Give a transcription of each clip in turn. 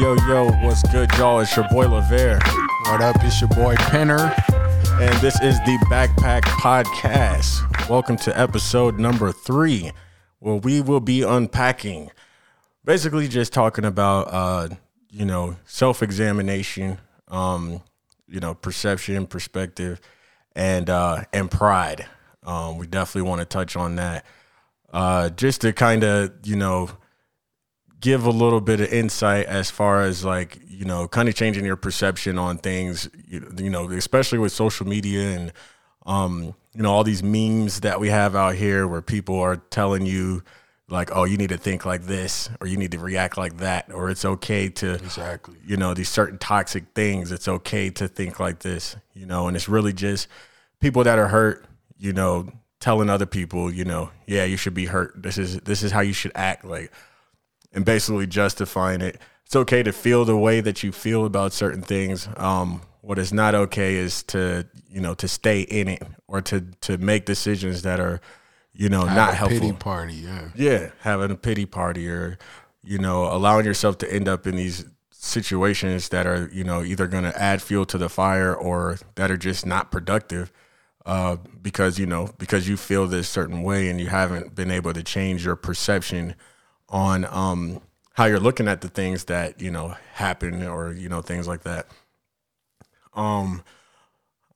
Yo, yo, what's good, y'all? It's your boy Lavere. What up? It's your boy Penner. And this is the Backpack Podcast. Welcome to episode number three, where we will be unpacking, basically just talking about, uh, you know, self examination, um, you know, perception, perspective, and uh, and pride. Um, we definitely want to touch on that, uh, just to kind of, you know, give a little bit of insight as far as like you know kind of changing your perception on things you, you know especially with social media and um you know all these memes that we have out here where people are telling you like oh you need to think like this or you need to react like that or it's okay to Exactly. you know these certain toxic things. It's okay to think like this you know and it's really just people that are hurt you know telling other people you know yeah you should be hurt. This is this is how you should act. Like and basically justifying it. It's okay to feel the way that you feel about certain things. Um, what is not okay is to you know to stay in it or to to make decisions that are you know Have not helpful. Pity party, yeah. Yeah, having a pity party or you know allowing yourself to end up in these situations that are you know either going to add fuel to the fire or that are just not productive uh, because you know because you feel this certain way and you haven't been able to change your perception on um, how you're looking at the things that you know happen or you know things like that. Um,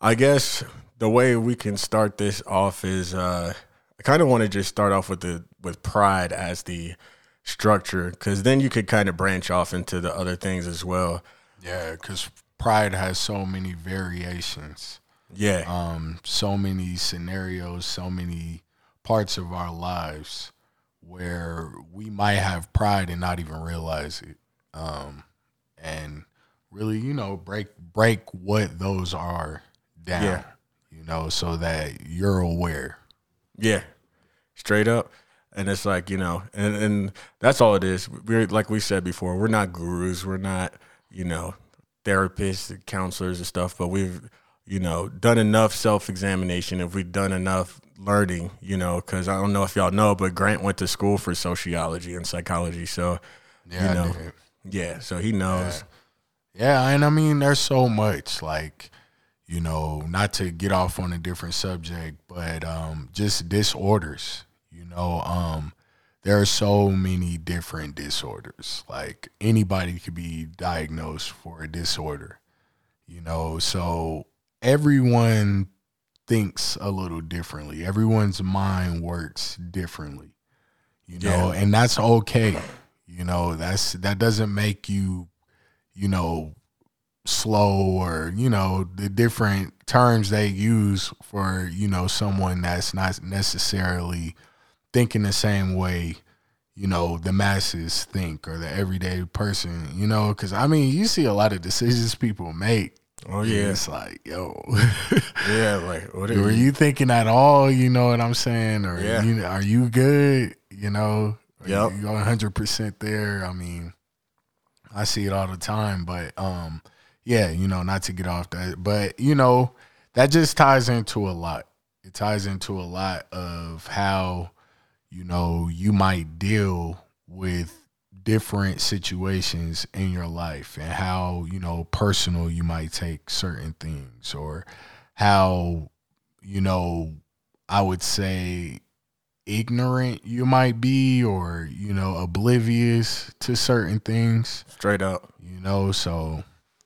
I guess the way we can start this off is uh, I kind of want to just start off with the with pride as the structure because then you could kind of branch off into the other things as well. Yeah, because pride has so many variations, Yeah, um, so many scenarios, so many parts of our lives where we might have pride and not even realize it. Um, and really, you know, break break what those are down. Yeah. You know, so that you're aware. Yeah, straight up. And it's like you know, and and that's all it is. We're like we said before, we're not gurus. We're not you know therapists, and counselors, and stuff. But we've you know done enough self examination. If we've done enough learning, you know, because I don't know if y'all know, but Grant went to school for sociology and psychology. So Yeah, you know, yeah, so he knows. Yeah, and I mean, there's so much like, you know, not to get off on a different subject, but um, just disorders. You know, um, there are so many different disorders. Like anybody could be diagnosed for a disorder. You know, so everyone thinks a little differently. Everyone's mind works differently. You know, and that's okay. You know, that's that doesn't make you you know, slow or, you know, the different terms they use for, you know, someone that's not necessarily thinking the same way, you know, the masses think or the everyday person, you know, because I mean, you see a lot of decisions people make. Oh yeah, It's like, yo, yeah. Like what were you? thinking at all? You know what I'm saying? Or Yeah. you, are you good? You know, Yep. you 100 percent there? I mean, I see it all the time, but um, yeah, you know, not to get off that, but you know, that just ties into a lot. It ties into a lot of how you know you might deal with different situations in your life and how you know personal you might take certain things or how you know i would say ignorant you might be or you know oblivious to certain things Straight up. you know so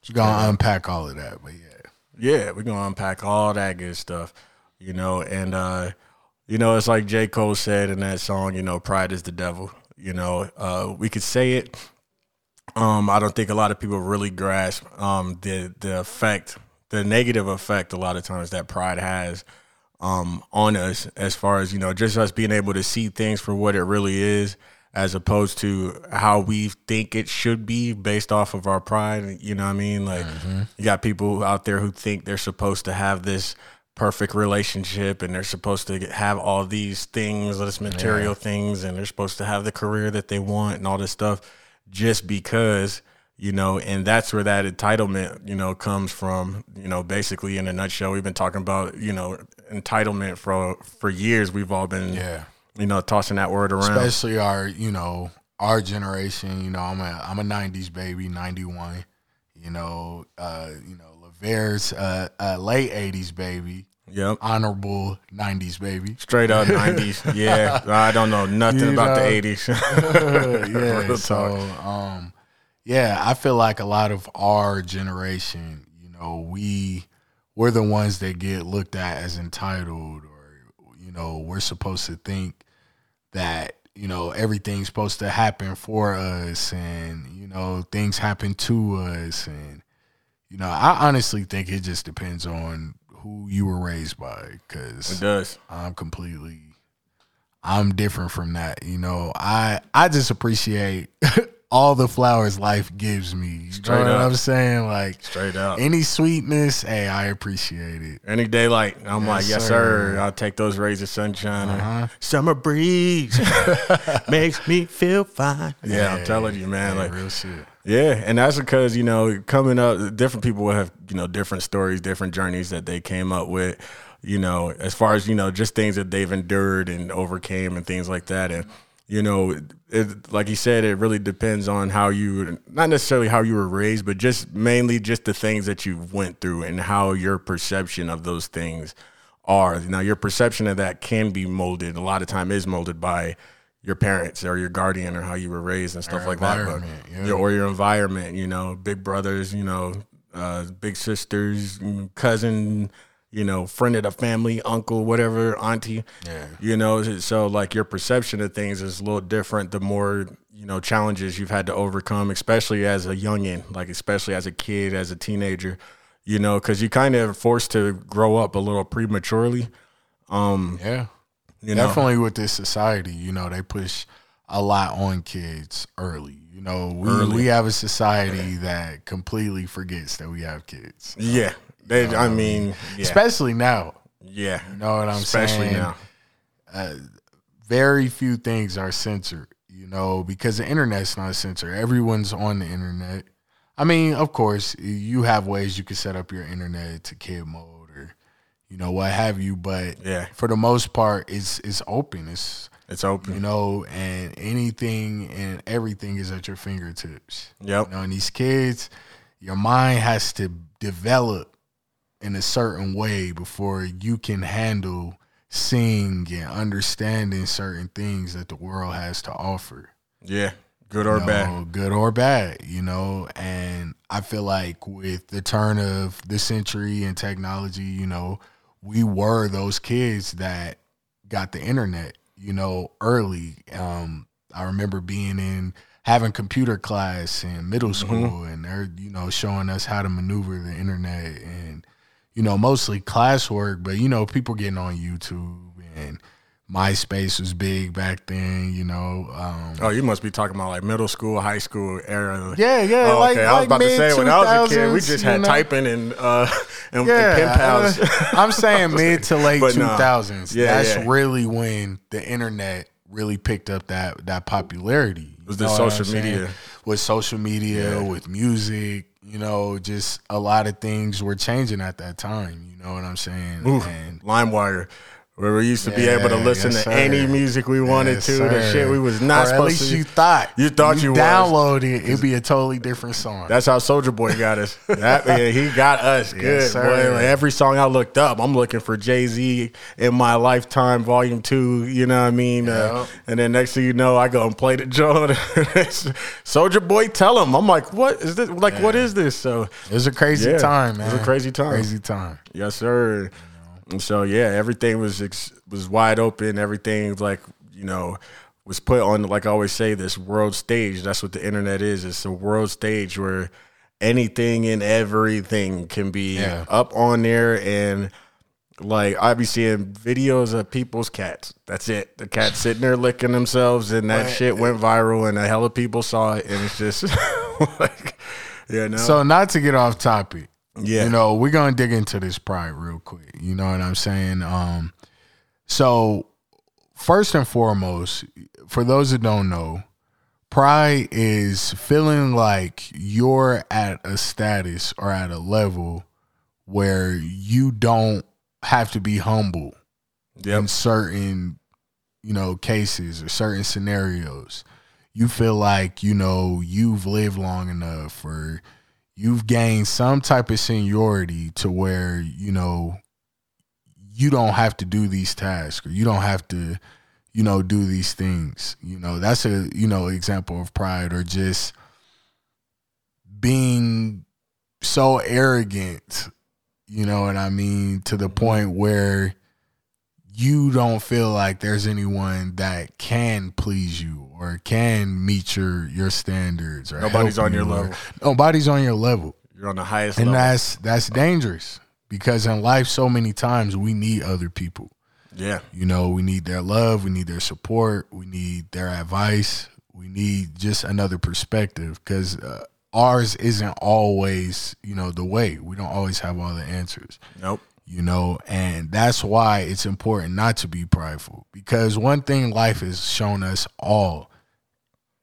we're gonna unpack all of that but yeah Yeah, we're gonna unpack all that good stuff, you know, and uh, you know, it's like J. Cole said in that song, you know, pride is the devil. You know, uh, we could say it. Um, I don't think a lot of people really grasp um the the effect, the negative effect a lot of times that pride has um on us as far as, you know, just us being able to see things for what it really is as opposed to how we think it should be based off of our pride. You know what I mean? Like you got people out there who think they're supposed to have this perfect relationship and they're supposed to have all these things, this material things, and they're supposed to have the career that they want and all this stuff just because, you know, and that's where that entitlement, you know, comes from. You know, basically in a nutshell, we've been talking about, you know, entitlement for for years. We've all been yeah you know, tossing that word around. especially our you know our generation, you know, I'm a I'm a '90s baby, '91. You know, uh, you know, Lavaire's uh, uh, late '80s baby. Yep. Honorable '90s baby. Straight up '90s. Yeah, I don't know nothing You about know. the '80s. yeah. So, um, yeah, I feel like a lot of our generation, you know, we we're the ones that get looked at as entitled, or you know, we're supposed to think that you know everything's supposed to happen for us, and you know, things happen to us, and you know, I honestly think it just depends on who you were raised by, because it does. I'm completely I'm different from that. You know, I I just appreciate all the flowers life gives me. You Straight know what up. I'm saying? Like Straight up. any sweetness, hey, I appreciate it. Any day, like I'm like, yes, sir. sir. I'll take those rays of sunshine. Uh-huh. Summer breeze makes me feel fine. Yeah, I'm telling you, man. Yeah, like, real shit. Yeah, and that's because you know, coming up, different people will have you know different stories, different journeys that they came up with. You know, as far as you know, just things that they've endured and overcame and things like that, and you know, it, like you said, it really depends on how you, not necessarily how you were raised, but just mainly just the things that you went through and how your perception of those things are. Now, your perception of that can be molded. A lot of time is molded by your parents or your guardian or how you were raised and stuff like that. But yeah. your, or your environment, you know, big brothers, you know, uh, big sisters, cousin, you know, friend of the family, uncle, whatever, auntie. Yeah. You know, so like your perception of things is a little different the more, you know, challenges you've had to overcome, especially as a youngin, like especially as a kid, as a teenager, you know, because you kind of forced to grow up a little prematurely. Um, Yeah. You know, Definitely with this society, you know, they push a lot on kids early. You know, we Early. we have a society that completely forgets that we have kids. yeah. They, I um, mean, yeah, Especially now. yeah, You know what I'm especially saying? now. Uh, very few things are censored, you know, because the internet's not censored. Everyone's on the internet. I mean, of course, you have ways you can set up your internet to kid mode you know, what have you. But Yeah. for the most part, it's it's open. It's It's open. you know, and anything and everything is at your fingertips. Yep. You know, and these kids, your mind has to develop in a certain way before you can handle seeing and understanding certain things that the world has to offer. Yeah. Good or you bad. good or bad, you know. And I feel like with the turn of the century and technology, you know, we were those kids that got the internet, you know, early. Um, I remember being in having computer class in middle school and they're, you know, showing us how to maneuver the internet and, you know, mostly classwork, but you know, people getting on YouTube and MySpace was big back then, you know. Um, Oh, you must be talking about like middle school, high school era. Yeah, yeah. Oh, like, okay, I was like about to say when I was a kid, we mid-2000s, just you had know? typing and uh and, Yeah, and pen pals. uh, I'm saying mid to late two nah. Yeah, That's yeah. really when the internet really picked up that that popularity. Was the know what I'm social media. with social media, with music. You know, just a lot of things were changing at that time. You know what I'm saying? And LimeWire, where we used to be able to listen yes, to sir. any music we wanted Yes, to. The shit we was not or at least to. you thought You thought you was. download it, it'd be a totally different song. That's how Soulja Boy got us. That, yeah, he got us good. sir. boy. Like, every song I looked up, I'm looking for Jay Z in my lifetime, Volume Two. You know what I mean? Uh, and then next thing you know, I go and play the joint. Soulja Boy, tell him. I'm like, what is this? Like, what is this? So, it was a crazy Yeah, time, it was a crazy time. Crazy time. yes, sir. And so, yeah, everything was ex- was wide open. Everything like you know was put on like I always say this world stage. That's what the internet is. It's a world stage where anything and everything can be Yeah. up on there and like I be seeing videos of people's cats. That's it. The cats sitting there licking themselves and that Right. shit went viral and a hell of people saw it and it's just like yeah, no. So not to get off topic. Yeah. You know, we're gonna dig into this pride real quick. You know what I'm saying? Um so first and foremost, for those that don't know, pride is feeling like you're at a status or at a level where you don't have to be humble Yep. in certain, you know, cases or certain scenarios. you feel like you know you've lived long enough or you've gained some type of seniority to where you know you don't have to do these tasks or you don't have to you know do these things. You know that's a you know example of pride or just being so arrogant you know what i mean to the mm-hmm. point where you don't feel like there's anyone that can please you or can meet your your standards or Nobody's on your level. nobody's on your level You're on the highest and level. that's that's dangerous because in life so many times we need other people yeah. you know we need their love we need their support we need their advice we need just another perspective because uh, ours isn't always you know the way we don't always have all the answers Nope. you know and that's why it's important not to be prideful because one thing life has shown us all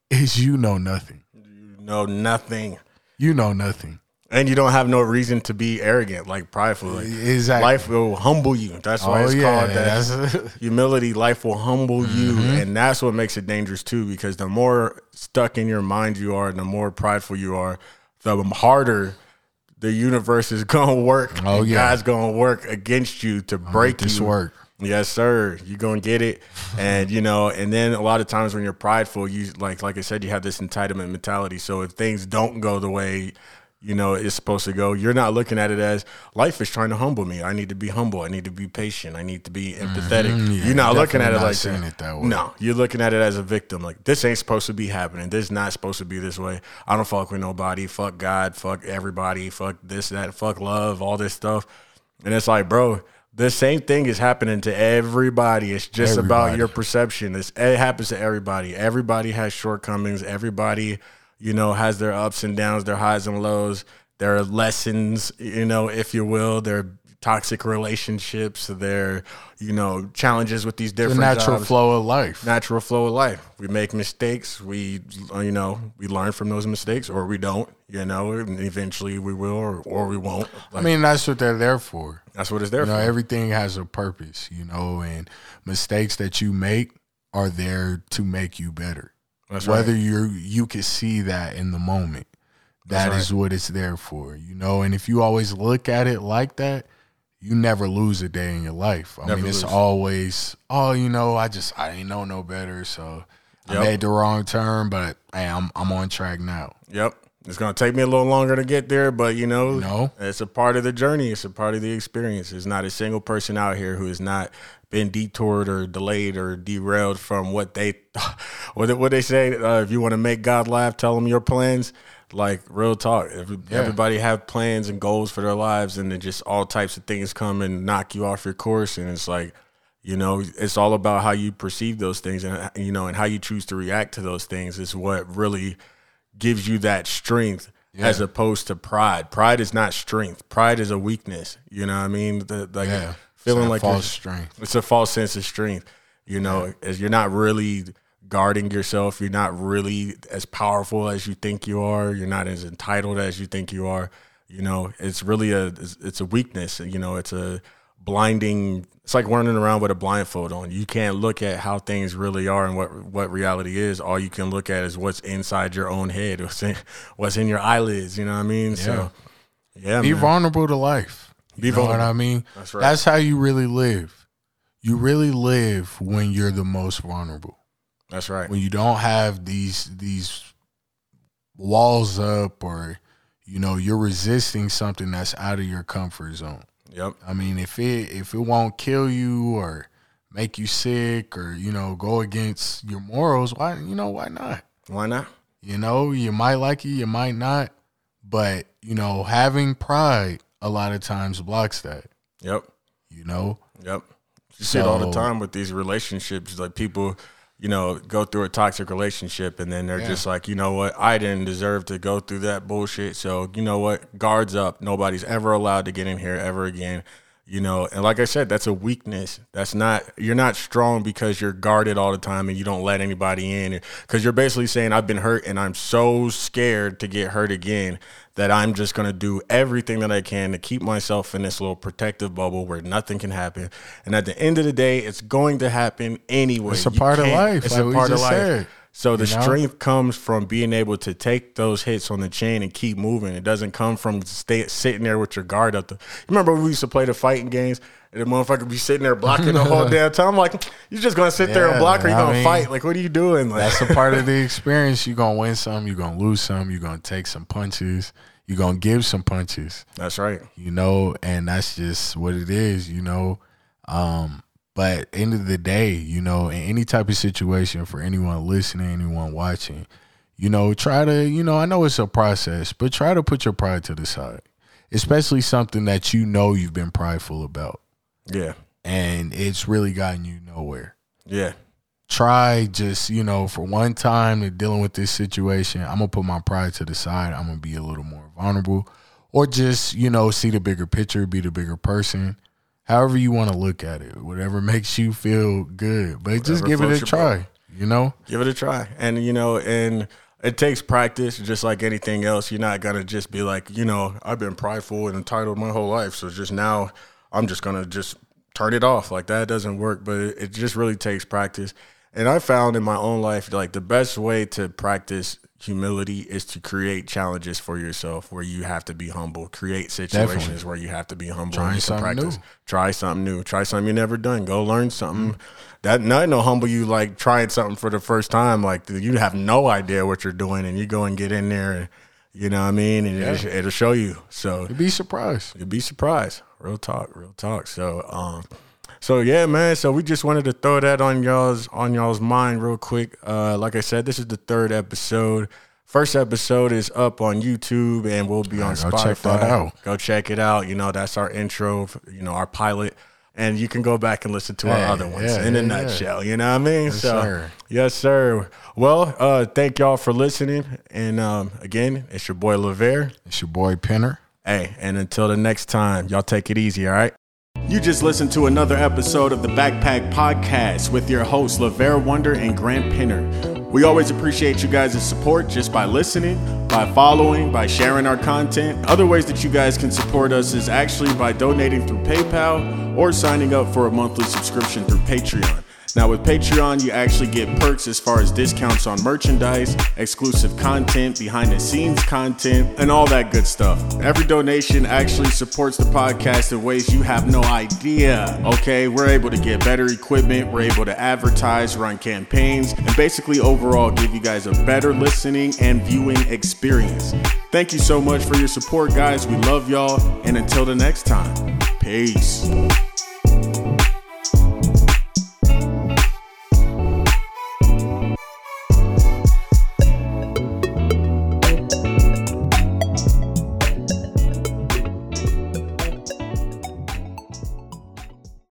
is you know nothing You know nothing. you know nothing And you don't have no reason to be arrogant, like prideful. Like, exactly Life will humble you. That's why Oh, it's yeah, called that. Mm-hmm. humility. Life will humble you, and that's what makes it dangerous too. Because the more stuck in your mind you are, and the more prideful you are, the harder the universe is gonna work. Oh, yeah. God's gonna work against you to break this you. work. Yes, sir. You gonna get it, and you know, and then a lot of times when you're prideful, you like, like I said, you have this entitlement mentality. So if things don't go the way you know it's supposed to go, you're not looking at it as life is trying to humble me. I need to be humble. I need to be patient. I need to be empathetic. Mm-hmm. Yeah, you're not looking at it not like that. it that way. No, you're looking at it as a victim. Like this ain't supposed to be happening. This is not supposed to be this way. I don't fuck with nobody. Fuck God. Fuck everybody. Fuck this, that. Fuck love. All this stuff. And it's like, bro, the same thing is happening to everybody. It's just about your perception. It's, it happens to everybody. Everybody has shortcomings. Everybody, you know, has their ups and downs, their highs and lows, their lessons, you know, if you will, their toxic relationships, their, you know, challenges with these the different natural jobs flow of life natural flow of life. We make mistakes. We, uh, you know, we learn from those mistakes, or we don't. You know, and eventually we will, or, or we won't. I mean, that's what they're there for. That's what it's there You know, for. everything has a purpose, you know, and mistakes that you make are there to make you better. That's Whether right. you you can see that in the moment, that That's is what it's there for, you know. And if you always look at it like that, you never lose a day in your life. I Never mean, it's lose. always, oh, you know, I just I didn't know no better, so I made the wrong turn, but hey, I'm I'm on track now. Yep. It's gonna take me a little longer to get there, but you know, No. it's a part of the journey. It's a part of the experience. There's not a single person out here who is not been detoured or delayed or derailed from what they, what what they say. Uh, if you want to make God laugh, tell him your plans. Like real talk. Every, Yeah. Everybody have plans and goals for their lives, and then just all types of things come and knock you off your course. And it's like, you know, it's all about how you perceive those things, and you know, and how you choose to react to those things is what really gives you that strength as opposed to pride. Pride is not strength. Pride is a weakness. You know what I mean? The, like Yeah. Feeling It's like false strength. It's a false sense of strength. You know, as you're not really guarding yourself. You're not really as powerful as you think you are. You're not as entitled as you think you are. You know, it's really a it's, a weakness. You know, it's a blinding. It's like running around with a blindfold on. You can't look at how things really are and what what reality is. All you can look at is what's inside your own head, what's in, what's in your eyelids. You know what I mean? So, yeah, Be man. vulnerable to life. Be you know what. I mean? That's right. That's how you really live. You really live when you're the most vulnerable. That's right. When you don't have these these walls up or you know, you're resisting something that's out of your comfort zone. Yep. I mean, if it if it won't kill you or make you sick or you know go against your morals, why you know why not? Why not? You know, you might like it, you might not, but you know, having pride a lot of times blocks that. Yep. You know, Yep. You see it all the time with these relationships. Like people, you know, go through a toxic relationship and then they're Yeah. just like, you know what, I didn't deserve to go through that bullshit. So, you know what, guards up. Nobody's ever allowed to get in here ever again. You know, and like I said, that's a weakness. That's not you're not strong because you're guarded all the time and you don't let anybody in. Because you're basically saying, I've been hurt and I'm so scared to get hurt again that I'm just gonna do everything that I can to keep myself in this little protective bubble where nothing can happen. And at the end of the day, it's going to happen anyway. It's a You part of life, It's like a part of life. said. So the You know? strength comes from being able to take those hits on the chain and keep moving. It doesn't come from stay, sitting there with your guard up. The, remember when we used to play the fighting games and the motherfucker be sitting there blocking the whole damn time? I'm like, you're just gonna sit there and block, or you I gonna mean, fight? Like, what are you doing? Like, That's a part of the experience. You're gonna win some, you're gonna lose some, you're gonna take some punches, you're gonna give some punches. that's right. you know, and that's just what it is, you know. Um, but end of the day, you know, in any type of situation for anyone listening, anyone watching, you know, try to, you know, I know it's a process, but try to put your pride to the side, especially something that you know you've been prideful about Yeah, and it's really gotten you nowhere. yeah, Try just, you know, for one time to dealing with this situation, I'm gonna put my pride to the side. I'm gonna be a little more vulnerable. Or just, you know, see the bigger picture, be the bigger person. However you want to look at it. Whatever makes you feel good. But just give it a try. You know? give it a try. And you know, and it takes practice, just like anything else. You're not gonna just be like, you know, I've been prideful and entitled my whole life, so just now I'm just gonna just turn it off. Like that doesn't work. But it just really takes practice. And I found in my own life, like the best way to practice humility is to create challenges for yourself where you have to be humble. Create situations Definitely. where you have to be humble. And something practice. new. Try something new. Try something you never done. Go learn something. Mm-hmm. That not no humble you like trying something for the first time. Like you have no idea what you're doing, and you go and get in there, and you know what I mean, and it'll, it'll show you. So You'd be surprised. you'd be surprised. Real talk, real talk. So, um, so yeah, man. So we just wanted to throw that on y'all's on y'all's mind real quick. Uh, like I said, this is the third episode. First episode is up on YouTube and we'll be on go Spotify. check that out. Go check it out. You know, that's our intro. You know, our pilot. And you can go back and listen to our other ones yeah, in a yeah, nutshell. You know what I mean? Yes, so, sir. yes, sir. Well, uh, thank y'all for listening. And um, again, it's your boy Lavere. It's your boy Penner. Hey, and until the next time, y'all take it easy, all right? You just listened to another episode of the Backpack Podcast with your hosts, Lavera Wonder and Grant Pinner. We always appreciate you guys' support just by listening, by following, by sharing our content. Other ways that you guys can support us is actually by donating through PayPal or signing up for a monthly subscription through Patreon. Now, with Patreon, you actually get perks as far as discounts on merchandise, exclusive content, behind the scenes content, and all that good stuff. Every donation actually supports the podcast in ways you have no idea. Okay, we're able to get better equipment, we're able to advertise, run campaigns, and basically overall give you guys a better listening and viewing experience. Thank you so much for your support, guys. We love y'all, and until the next time, peace.